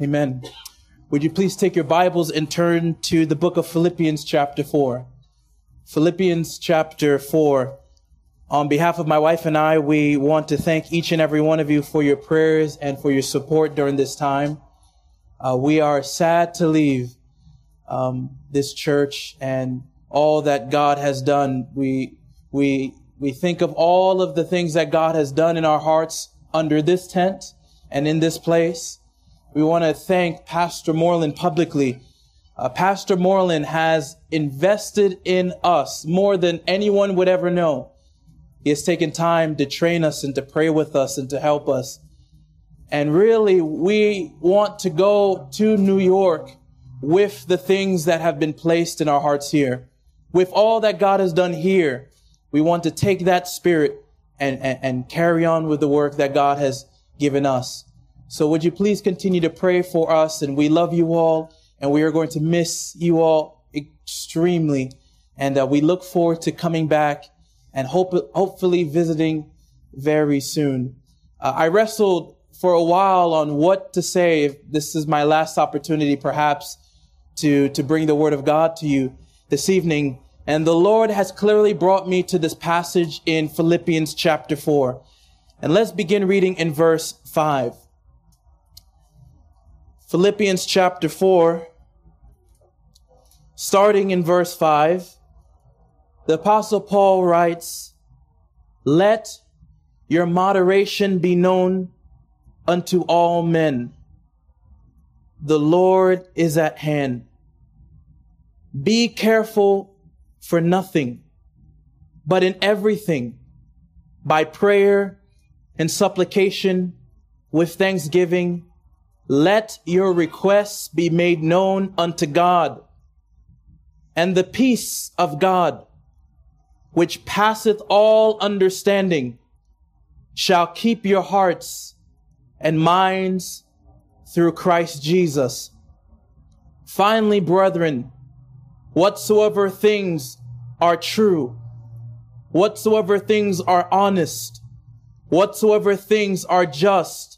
Amen. Would you please take your Bibles and turn to the book of Philippians, chapter 4? Philippians, chapter 4. On behalf of my wife and I, we want to thank each and every one of you for your prayers and for your support during this time. Uh, we are sad to leave um, this church and all that God has done. We we we think of all of the things that God has done in our hearts under this tent and in this place. We want to thank Pastor Moreland publicly. Uh, Pastor Moreland has invested in us more than anyone would ever know. He has taken time to train us and to pray with us and to help us. And really, we want to go to New York with the things that have been placed in our hearts here. With all that God has done here, we want to take that spirit and, and, and carry on with the work that God has given us. So would you please continue to pray for us? And we love you all, and we are going to miss you all extremely. And uh, we look forward to coming back and hope, hopefully visiting very soon. Uh, I wrestled for a while on what to say. If this is my last opportunity, perhaps, to, to bring the word of God to you this evening. And the Lord has clearly brought me to this passage in Philippians chapter 4. And let's begin reading in verse 5. Philippians chapter 4, starting in verse 5, the Apostle Paul writes, Let your moderation be known unto all men. The Lord is at hand. Be careful for nothing, but in everything, by prayer and supplication, with thanksgiving, let your requests be made known unto God. And the peace of God, which passeth all understanding, shall keep your hearts and minds through Christ Jesus. Finally, brethren, whatsoever things are true, whatsoever things are honest, whatsoever things are just,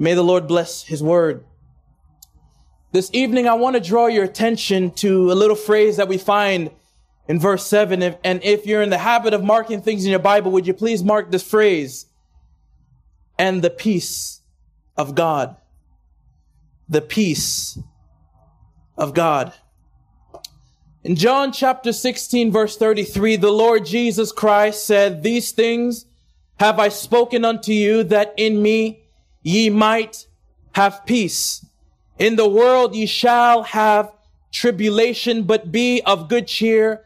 May the Lord bless his word. This evening, I want to draw your attention to a little phrase that we find in verse 7. And if you're in the habit of marking things in your Bible, would you please mark this phrase? And the peace of God. The peace of God. In John chapter 16, verse 33, the Lord Jesus Christ said, These things have I spoken unto you that in me ye might have peace. In the world ye shall have tribulation, but be of good cheer.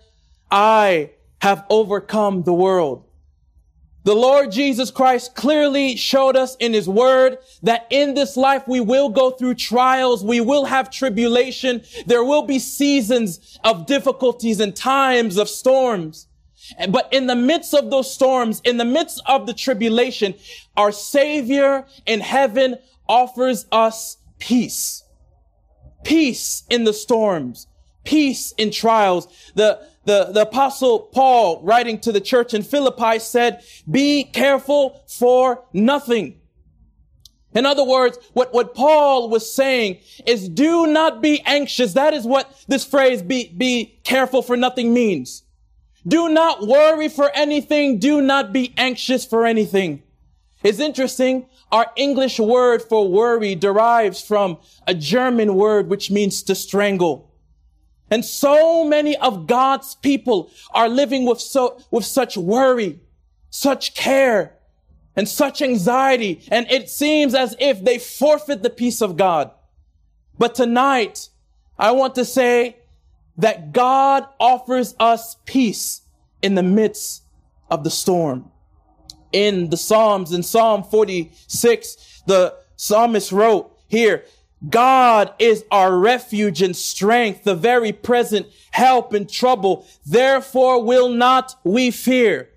I have overcome the world. The Lord Jesus Christ clearly showed us in his word that in this life we will go through trials. We will have tribulation. There will be seasons of difficulties and times of storms. But in the midst of those storms, in the midst of the tribulation, our Savior in heaven offers us peace. Peace in the storms. Peace in trials. The, the, the apostle Paul writing to the church in Philippi said, be careful for nothing. In other words, what, what Paul was saying is do not be anxious. That is what this phrase be, be careful for nothing means. Do not worry for anything. Do not be anxious for anything. It's interesting. Our English word for worry derives from a German word which means to strangle. And so many of God's people are living with so, with such worry, such care, and such anxiety. And it seems as if they forfeit the peace of God. But tonight, I want to say that God offers us peace in the midst of the storm. In the Psalms, in Psalm 46, the psalmist wrote here, God is our refuge and strength, the very present help in trouble. Therefore will not we fear.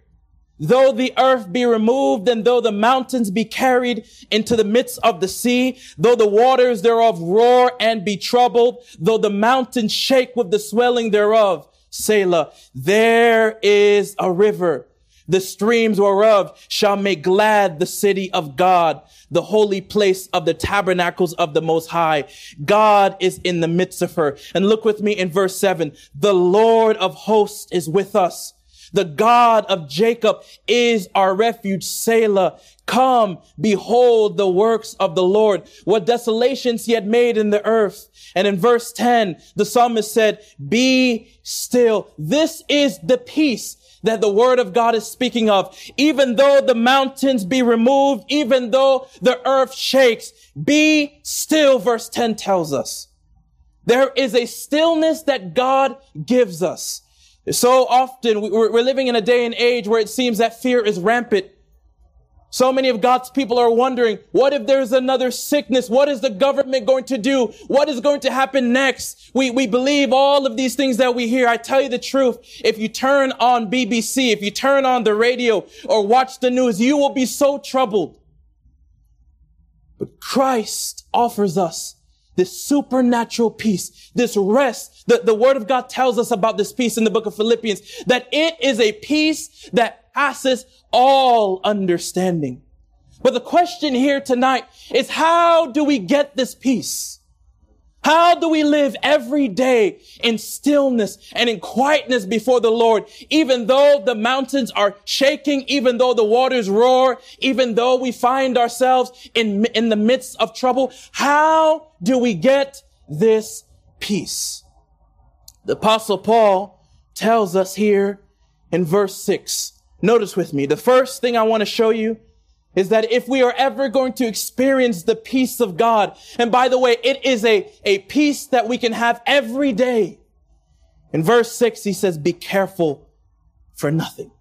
Though the earth be removed and though the mountains be carried into the midst of the sea, though the waters thereof roar and be troubled, though the mountains shake with the swelling thereof, Selah, there is a river the streams whereof shall make glad the city of God, the holy place of the tabernacles of the most high. God is in the midst of her. And look with me in verse seven. The Lord of hosts is with us. The God of Jacob is our refuge, Selah. Come, behold the works of the Lord, what desolations he had made in the earth. And in verse 10, the psalmist said, be still. This is the peace that the word of God is speaking of. Even though the mountains be removed, even though the earth shakes, be still, verse 10 tells us. There is a stillness that God gives us. So often we're living in a day and age where it seems that fear is rampant. So many of God's people are wondering, what if there's another sickness? What is the government going to do? What is going to happen next? We, we believe all of these things that we hear. I tell you the truth. If you turn on BBC, if you turn on the radio or watch the news, you will be so troubled. But Christ offers us this supernatural peace, this rest. The, the word of God tells us about this peace in the book of Philippians, that it is a peace that passes all understanding. But the question here tonight is how do we get this peace? How do we live every day in stillness and in quietness before the Lord, even though the mountains are shaking, even though the waters roar, even though we find ourselves in, in the midst of trouble? How do we get this peace? The apostle Paul tells us here in verse six, Notice with me, the first thing I want to show you is that if we are ever going to experience the peace of God, and by the way, it is a, a peace that we can have every day. In verse six, he says, be careful for nothing.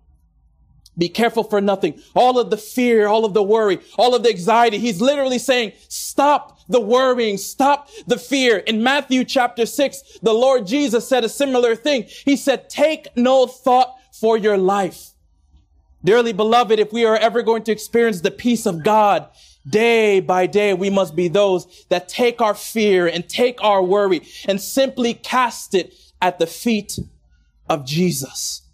Be careful for nothing. All of the fear, all of the worry, all of the anxiety. He's literally saying, stop the worrying, stop the fear. In Matthew chapter six, the Lord Jesus said a similar thing. He said, take no thought for your life. Dearly beloved, if we are ever going to experience the peace of God day by day, we must be those that take our fear and take our worry and simply cast it at the feet of Jesus.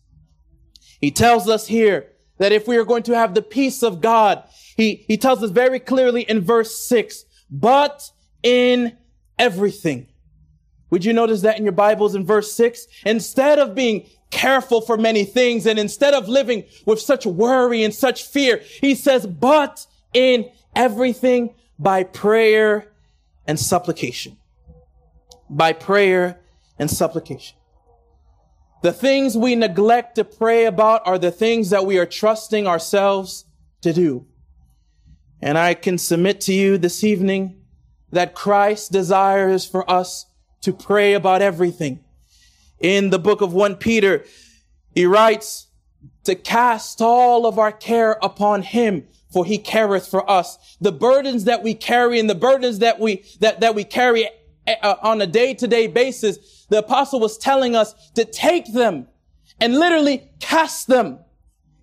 He tells us here that if we are going to have the peace of God, he, he tells us very clearly in verse six, but in everything. Would you notice that in your Bibles in verse six? Instead of being careful for many things. And instead of living with such worry and such fear, he says, but in everything by prayer and supplication. By prayer and supplication. The things we neglect to pray about are the things that we are trusting ourselves to do. And I can submit to you this evening that Christ desires for us to pray about everything in the book of 1 Peter, he writes to cast all of our care upon him for he careth for us. The burdens that we carry and the burdens that we, that, that we carry uh, on a day to day basis, the apostle was telling us to take them and literally cast them.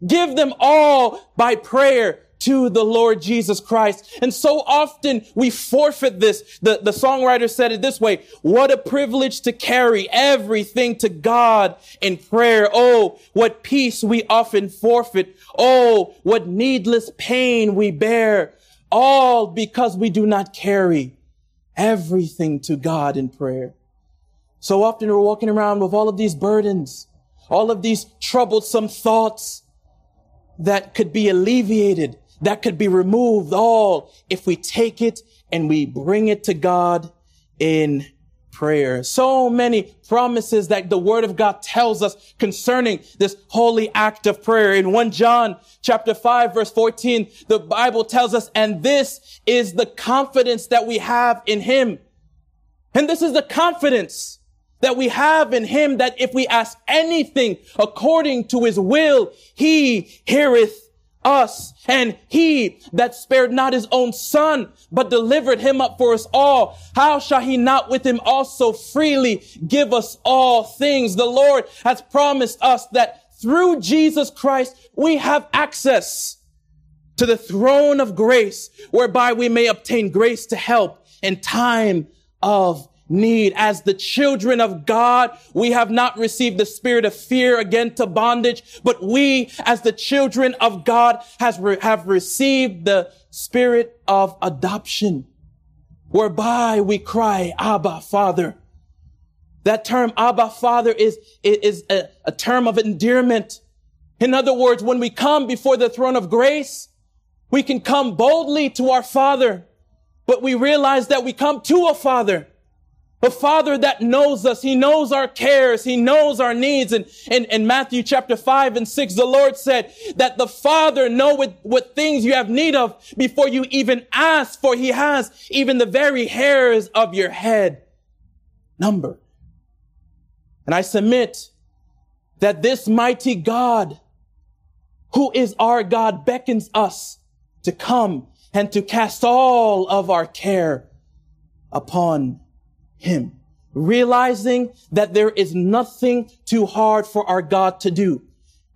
Give them all by prayer to the Lord Jesus Christ. And so often we forfeit this. The, the songwriter said it this way. What a privilege to carry everything to God in prayer. Oh, what peace we often forfeit. Oh, what needless pain we bear. All because we do not carry everything to God in prayer. So often we're walking around with all of these burdens, all of these troublesome thoughts that could be alleviated that could be removed all if we take it and we bring it to God in prayer. So many promises that the word of God tells us concerning this holy act of prayer. In 1 John chapter 5 verse 14, the Bible tells us, and this is the confidence that we have in him. And this is the confidence that we have in him that if we ask anything according to his will, he heareth us. And he that spared not his own son, but delivered him up for us all, how shall he not with him also freely give us all things? The Lord has promised us that through Jesus Christ, we have access to the throne of grace, whereby we may obtain grace to help in time of need. As the children of God, we have not received the spirit of fear again to bondage, but we, as the children of God, has re- have received the spirit of adoption, whereby we cry, Abba, Father. That term, Abba, Father, is, is a, a term of endearment. In other words, when we come before the throne of grace, we can come boldly to our Father, but we realize that we come to a Father a father that knows us. He knows our cares. He knows our needs. And in, Matthew chapter 5 and 6, the Lord said that the father know what, things you have need of before you even ask, for he has even the very hairs of your head numbered. And I submit that this mighty God, who is our God, beckons us to come and to cast all of our care upon him, realizing that there is nothing too hard for our God to do.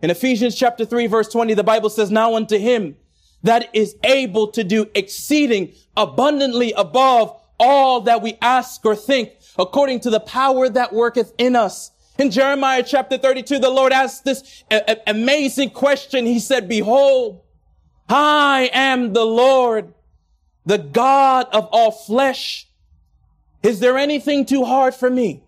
In Ephesians chapter 3 verse 20, the Bible says, now unto him that is able to do exceeding abundantly above all that we ask or think according to the power that worketh in us. In Jeremiah chapter 32, the Lord asked this amazing question. He said, behold, I am the Lord, the God of all flesh. Is there anything too hard for me?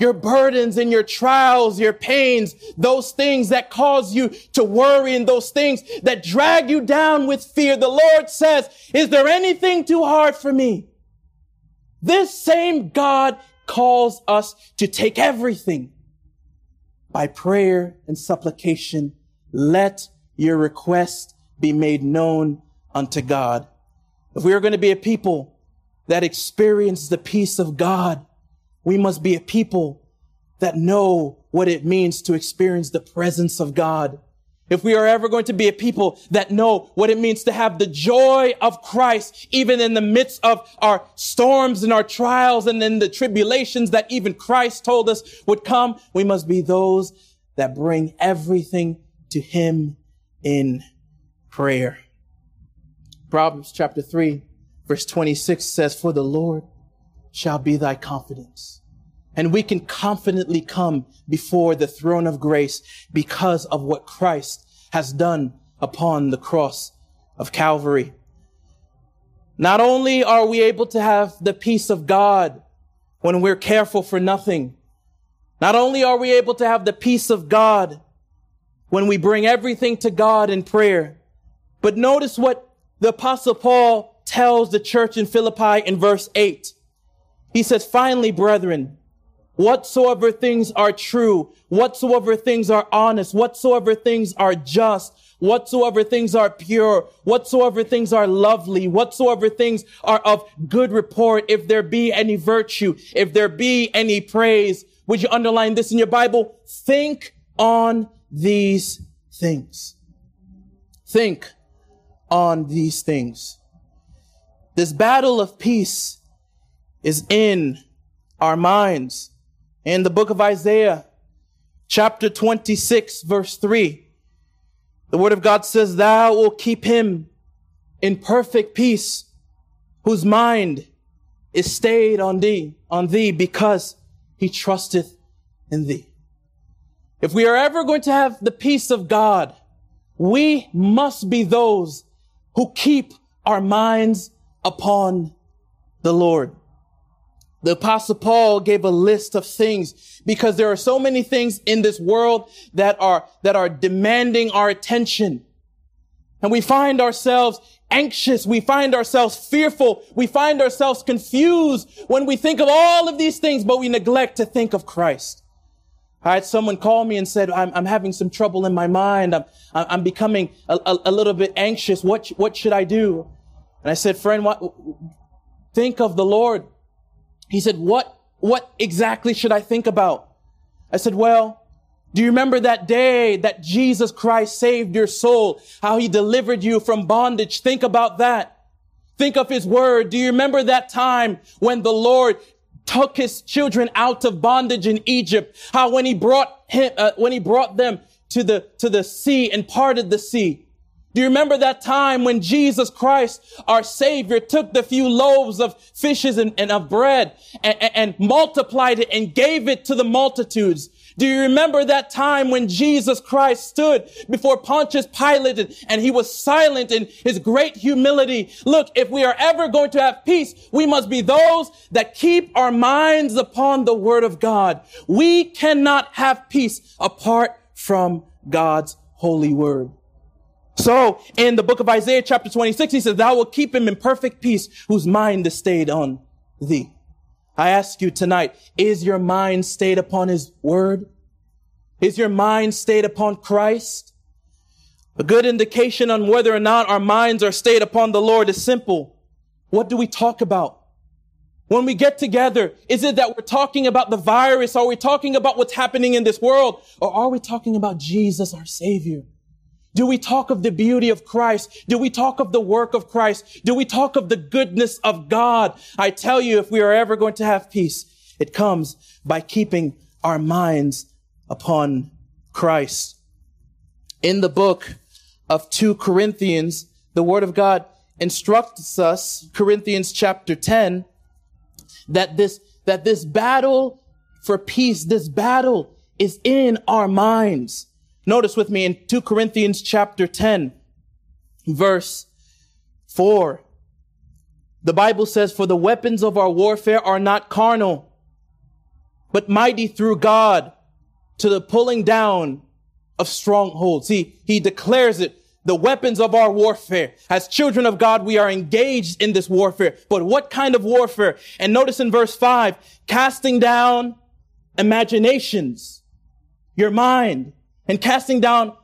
Your burdens and your trials, your pains, those things that cause you to worry and those things that drag you down with fear. The Lord says, is there anything too hard for me? This same God calls us to take everything by prayer and supplication. Let your request be made known unto God. If we are going to be a people that experience the peace of God. We must be a people that know what it means to experience the presence of God. If we are ever going to be a people that know what it means to have the joy of Christ, even in the midst of our storms and our trials and in the tribulations that even Christ told us would come, we must be those that bring everything to Him in prayer. Proverbs chapter 3 Verse 26 says, For the Lord shall be thy confidence. And we can confidently come before the throne of grace because of what Christ has done upon the cross of Calvary. Not only are we able to have the peace of God when we're careful for nothing, not only are we able to have the peace of God when we bring everything to God in prayer, but notice what the apostle Paul tells the church in Philippi in verse 8. He says, finally, brethren, whatsoever things are true, whatsoever things are honest, whatsoever things are just, whatsoever things are pure, whatsoever things are lovely, whatsoever things are of good report, if there be any virtue, if there be any praise, would you underline this in your Bible? Think on these things. Think on these things. This battle of peace is in our minds. In the book of Isaiah, chapter 26, verse 3, the word of God says, Thou will keep him in perfect peace, whose mind is stayed on thee, on thee, because he trusteth in thee. If we are ever going to have the peace of God, we must be those who keep our minds upon the Lord. The apostle Paul gave a list of things because there are so many things in this world that are, that are demanding our attention. And we find ourselves anxious. We find ourselves fearful. We find ourselves confused when we think of all of these things, but we neglect to think of Christ. I had someone call me and said, I'm, I'm having some trouble in my mind. I'm, I'm becoming a, a, a little bit anxious. What, what should I do? And I said, friend, what, think of the Lord. He said, what, what exactly should I think about? I said, well, Do you remember that day that Jesus Christ saved your soul? How he delivered you from bondage? Think about that. Think of his word. Do you remember that time when the Lord took his children out of bondage in Egypt? How when he brought him, uh, when he brought them to the, to the sea and parted the sea? Do you remember that time when Jesus Christ, our Savior, took the few loaves of fishes and, and of bread and, and, and multiplied it and gave it to the multitudes? Do you remember that time when Jesus Christ stood before Pontius Pilate and he was silent in his great humility? Look, if we are ever going to have peace, we must be those that keep our minds upon the word of God. We cannot have peace apart from God's holy word. So in the book of Isaiah chapter 26, he says, thou will keep him in perfect peace whose mind is stayed on thee. I ask you tonight, is your mind stayed upon his word? Is your mind stayed upon Christ? A good indication on whether or not our minds are stayed upon the Lord is simple. What do we talk about? When we get together, is it that we're talking about the virus? Are we talking about what's happening in this world? Or are we talking about Jesus, our Savior? Do we talk of the beauty of Christ? Do we talk of the work of Christ? Do we talk of the goodness of God? I tell you, if we are ever going to have peace, it comes by keeping our minds upon Christ. In the book of 2 Corinthians, the word of God instructs us, Corinthians chapter 10, that this, that this battle for peace, this battle is in our minds. Notice with me in 2 Corinthians chapter 10, verse 4. The Bible says, for the weapons of our warfare are not carnal, but mighty through God to the pulling down of strongholds. He, he declares it the weapons of our warfare. As children of God, we are engaged in this warfare. But what kind of warfare? And notice in verse five, casting down imaginations, your mind, and casting down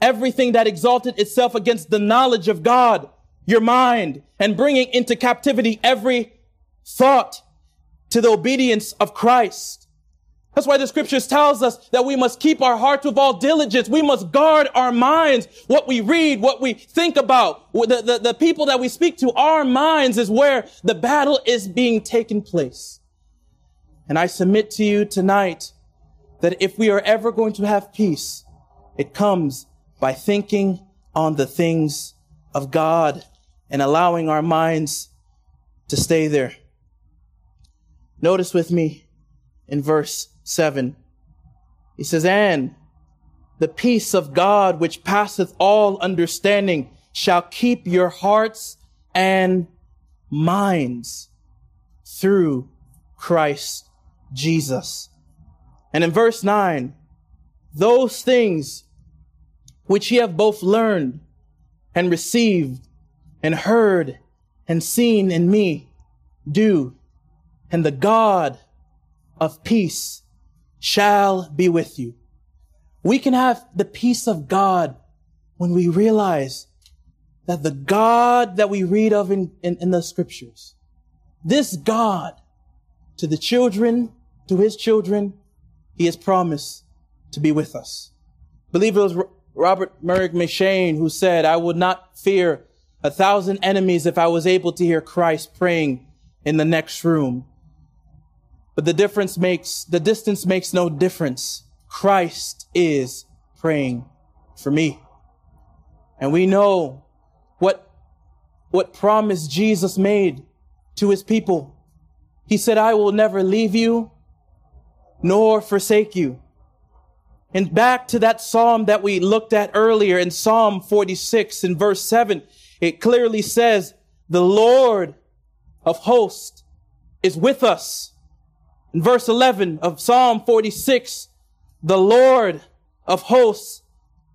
everything that exalted itself against the knowledge of God, your mind, and bringing into captivity every thought to the obedience of Christ. That's why the scriptures tells us that we must keep our hearts with all diligence. We must guard our minds, what we read, what we think about, the, the, the people that we speak to. Our minds is where the battle is being taken place. And I submit to you tonight that if we are ever going to have peace, it comes by thinking on the things of God and allowing our minds to stay there. Notice with me in verse 7. He says, And the peace of God, which passeth all understanding, shall keep your hearts and minds through Christ Jesus. And in verse 9, those things which ye have both learned and received and heard and seen in me, do, and the God of peace shall be with you. We can have the peace of God when we realize that the God that we read of in, in, in the scriptures, this God to the children, to his children, he has promised to be with us. I believe it was Robert Murray M'Cheyne who said, I would not fear a thousand enemies if I was able to hear Christ praying in the next room. But the difference makes, the distance makes no difference. Christ is praying for me. And we know what, what promise Jesus made to his people. He said, I will never leave you nor forsake you. And back to that psalm that we looked at earlier in Psalm 46 in verse 7, it clearly says, the Lord of hosts is with us. In verse 11 of Psalm 46, the Lord of hosts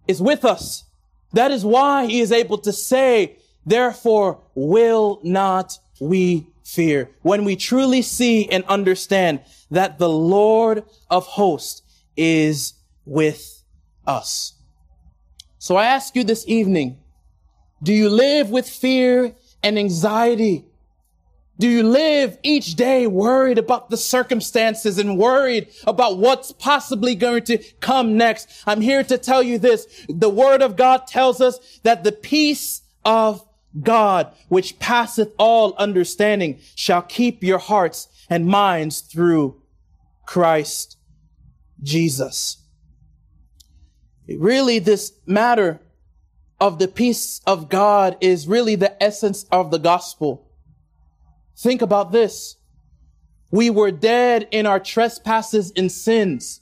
is with us. That is why he is able to say, therefore will not we fear. When we truly see and understand that the Lord of hosts is with us. So I ask you this evening, do you live with fear and anxiety? Do you live each day worried about the circumstances and worried about what's possibly going to come next? I'm here to tell you this. The word of God tells us that the peace of God, which passeth all understanding, shall keep your hearts and minds through Christ Jesus. Really, this matter of the peace of God is really the essence of the gospel. Think about this. We were dead in our trespasses and sins,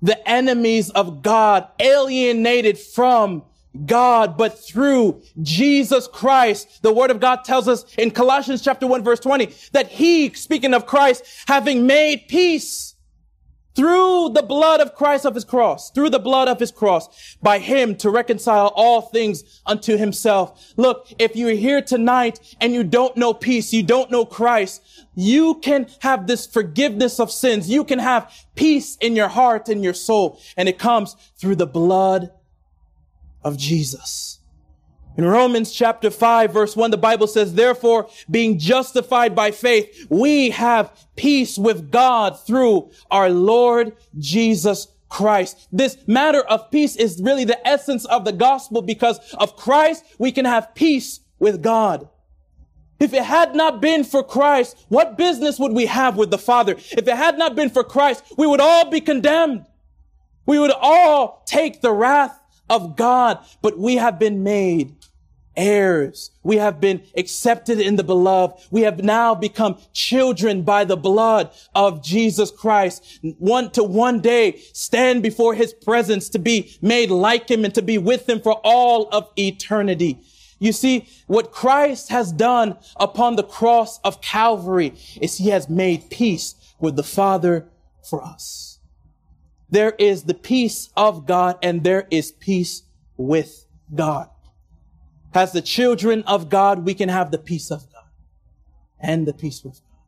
the enemies of God, alienated from God, but through Jesus Christ. The word of God tells us in Colossians chapter 1 verse 20 that he, speaking of Christ, having made peace through the blood of Christ of his cross, through the blood of his cross, by him to reconcile all things unto himself. Look, if you're here tonight and you don't know peace, you don't know Christ, you can have this forgiveness of sins. You can have peace in your heart and your soul. And it comes through the blood of Jesus. In Romans chapter 5 verse 1, the Bible says, therefore, being justified by faith, we have peace with God through our Lord Jesus Christ. This matter of peace is really the essence of the gospel because of Christ, we can have peace with God. If it had not been for Christ, what business would we have with the Father? If it had not been for Christ, we would all be condemned. We would all take the wrath of God, but we have been made heirs. We have been accepted in the beloved. We have now become children by the blood of Jesus Christ. One to one day stand before his presence to be made like him and to be with him for all of eternity. You see, what Christ has done upon the cross of Calvary is he has made peace with the Father for us. There is the peace of God and there is peace with God. As the children of God, we can have the peace of God and the peace with God.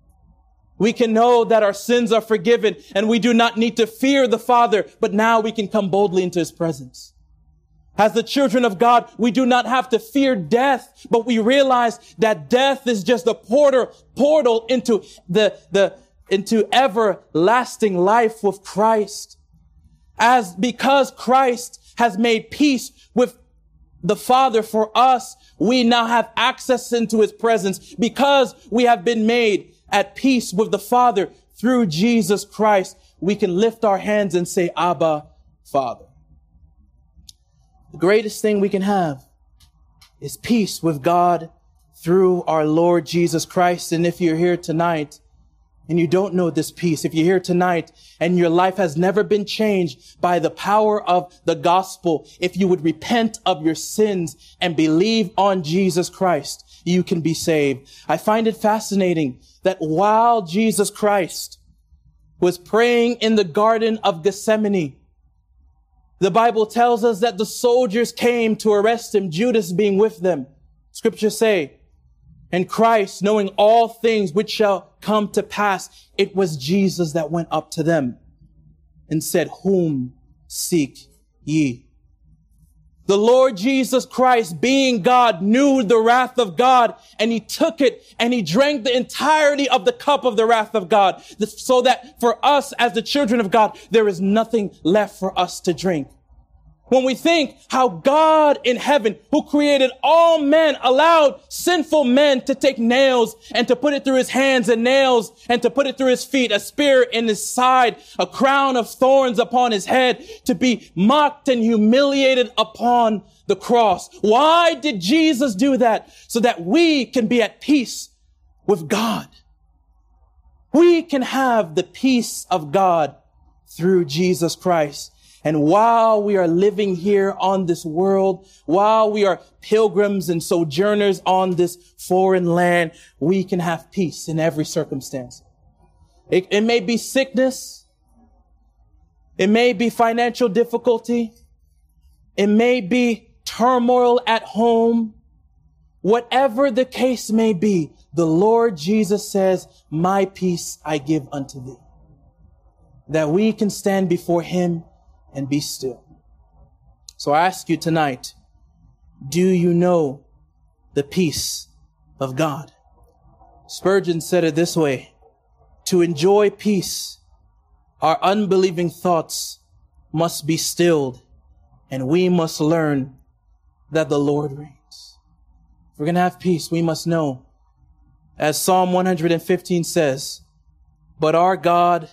We can know that our sins are forgiven and we do not need to fear the Father, but now we can come boldly into His presence. As the children of God, we do not have to fear death, but we realize that death is just a porter, portal into the, the, into everlasting life with Christ. As because Christ has made peace with the Father for us, we now have access into his presence because we have been made at peace with the Father through Jesus Christ. We can lift our hands and say, Abba, Father. The greatest thing we can have is peace with God through our Lord Jesus Christ. And if you're here tonight and you don't know this peace, if you're here tonight and your life has never been changed by the power of the gospel, if you would repent of your sins and believe on Jesus Christ, you can be saved. I find it fascinating that while Jesus Christ was praying in the Garden of Gethsemane, the Bible tells us that the soldiers came to arrest him, Judas being with them. Scriptures say, and Christ, knowing all things which shall come to pass, it was Jesus that went up to them and said, whom seek ye? The Lord Jesus Christ, being God, knew the wrath of God and he took it and he drank the entirety of the cup of the wrath of God so that for us as the children of God, there is nothing left for us to drink. When we think how God in heaven, who created all men, allowed sinful men to take nails and to put it through his hands and nails and to put it through his feet, a spear in his side, a crown of thorns upon his head, to be mocked and humiliated upon the cross. Why did Jesus do that? So that we can be at peace with God. We can have the peace of God through Jesus Christ. And while we are living here on this world, while we are pilgrims and sojourners on this foreign land, we can have peace in every circumstance. It, it may be sickness. It may be financial difficulty. It may be turmoil at home. Whatever the case may be, the Lord Jesus says, my peace I give unto thee. That we can stand before him and be still. So I ask you tonight, do you know the peace of God? Spurgeon said it this way To enjoy peace, our unbelieving thoughts must be stilled, and we must learn that the Lord reigns. If we're going to have peace, we must know, as Psalm 115 says, but our God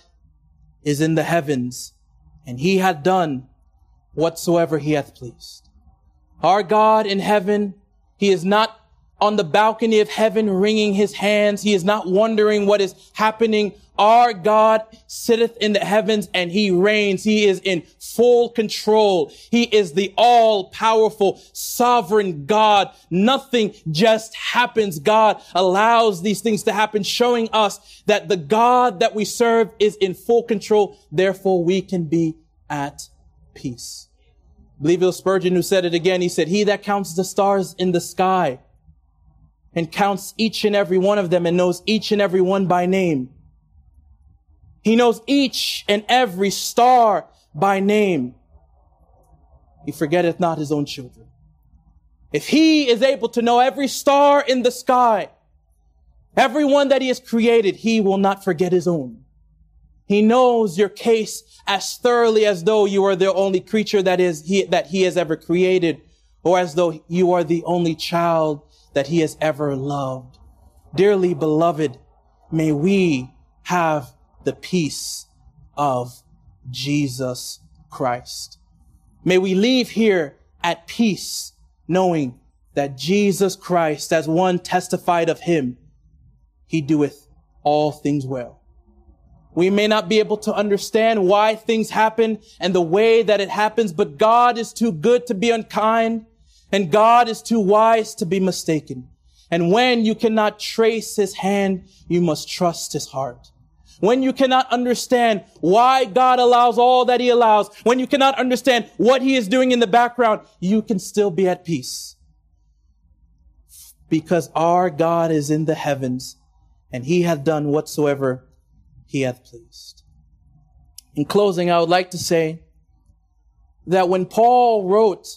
is in the heavens, and he hath done whatsoever he hath pleased. Our God in heaven, he is not on the balcony of heaven wringing his hands. He is not wondering what is happening. Our God sitteth in the heavens and he reigns. He is in full control. He is the all powerful sovereign God. Nothing just happens. God allows these things to happen, showing us that the God that we serve is in full control. Therefore we can be at peace. I believe it was Spurgeon who said it again. He said, he that counts the stars in the sky and counts each and every one of them and knows each and every one by name. He knows each and every star by name. He forgetteth not his own children. If he is able to know every star in the sky, every one that he has created, he will not forget his own. He knows your case as thoroughly as though you are the only creature that is he, that he has ever created, or as though you are the only child that he has ever loved. Dearly beloved, may we have the peace of Jesus Christ. May we leave here at peace, knowing that Jesus Christ, as one testified of him, he doeth all things well. We may not be able to understand why things happen and the way that it happens, but God is too good to be unkind. And God is too wise to be mistaken. And when you cannot trace his hand, you must trust his heart. When you cannot understand why God allows all that he allows, when you cannot understand what he is doing in the background, you can still be at peace. Because our God is in the heavens and he hath done whatsoever he hath pleased. In closing, I would like to say that when Paul wrote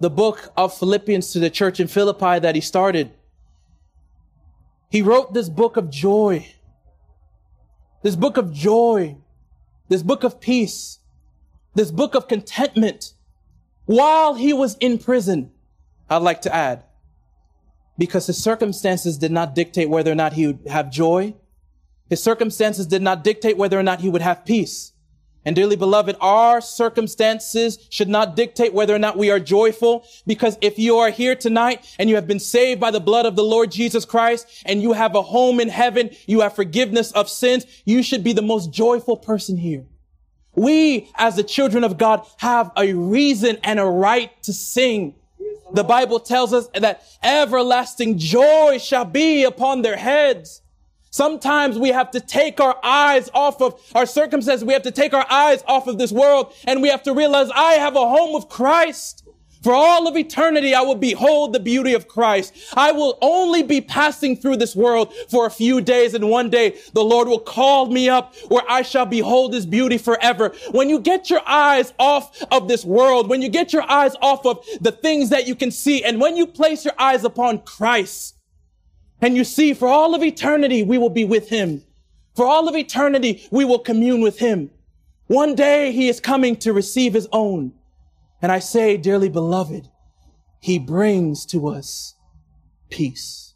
the book of Philippians to the church in Philippi that he started, he wrote this book of joy, this book of joy, this book of peace, this book of contentment while he was in prison. I'd like to add, because his circumstances did not dictate whether or not he would have joy. His circumstances did not dictate whether or not he would have peace. And dearly beloved, our circumstances should not dictate whether or not we are joyful. Because if you are here tonight and you have been saved by the blood of the Lord Jesus Christ and you have a home in heaven, you have forgiveness of sins, you should be the most joyful person here. We, as the children of God, have a reason and a right to sing. The Bible tells us that everlasting joy shall be upon their heads. Sometimes we have to take our eyes off of our circumstances. We have to take our eyes off of this world and we have to realize I have a home with Christ. For all of eternity, I will behold the beauty of Christ. I will only be passing through this world for a few days and one day the Lord will call me up where I shall behold his beauty forever. When you get your eyes off of this world, when you get your eyes off of the things that you can see, and when you place your eyes upon Christ, and you see, for all of eternity, we will be with him. For all of eternity, we will commune with him. One day he is coming to receive his own. And I say, dearly beloved, he brings to us peace.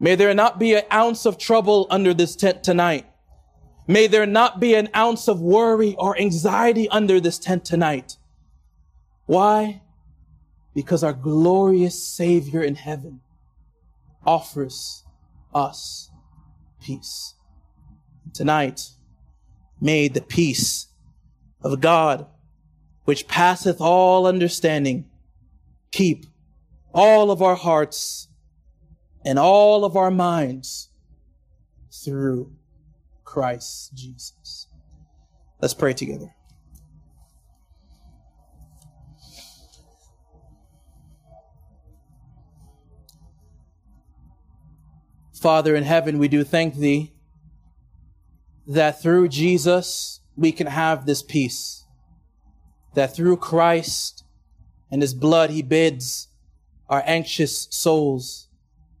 May there not be an ounce of trouble under this tent tonight. May there not be an ounce of worry or anxiety under this tent tonight. Why? Because our glorious Savior in heaven offers us peace. Tonight, may the peace of God, which passeth all understanding, keep all of our hearts and all of our minds through Christ Jesus. Let's pray together. Father in heaven, we do thank thee that through Jesus we can have this peace. That through Christ and his blood he bids our anxious souls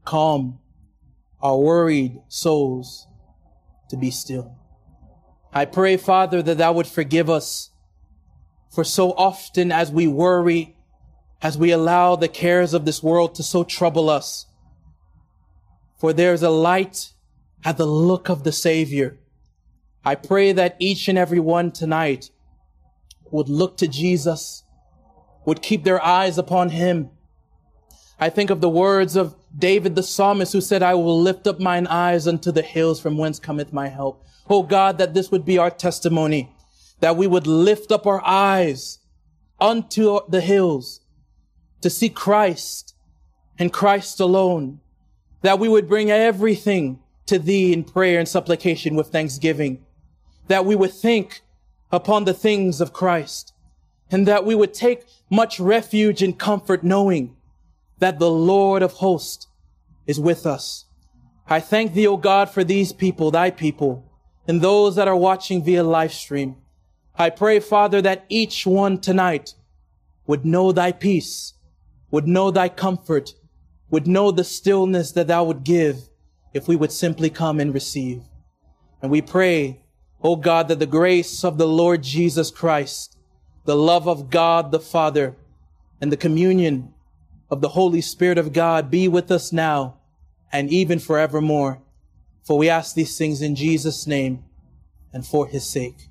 calm our worried souls to be still. I pray, Father, that thou would forgive us for so often as we worry, as we allow the cares of this world to so trouble us. For there's a light at the look of the Savior. I pray that each and every one tonight would look to Jesus, would keep their eyes upon Him. I think of the words of David the psalmist who said, I will lift up mine eyes unto the hills from whence cometh my help. Oh God, that this would be our testimony, that we would lift up our eyes unto the hills to see Christ and Christ alone, that we would bring everything to thee in prayer and supplication with thanksgiving, that we would think upon the things of Christ, and that we would take much refuge and comfort knowing that the Lord of hosts is with us. I thank thee, O God, for these people, thy people, and those that are watching via live stream. I pray, Father, that each one tonight would know thy peace, would know thy comfort, would know the stillness that thou would give if we would simply come and receive. And we pray, O God, that the grace of the Lord Jesus Christ, the love of God the Father, and the communion of the Holy Spirit of God be with us now and even forevermore. For we ask these things in Jesus' name and for his sake.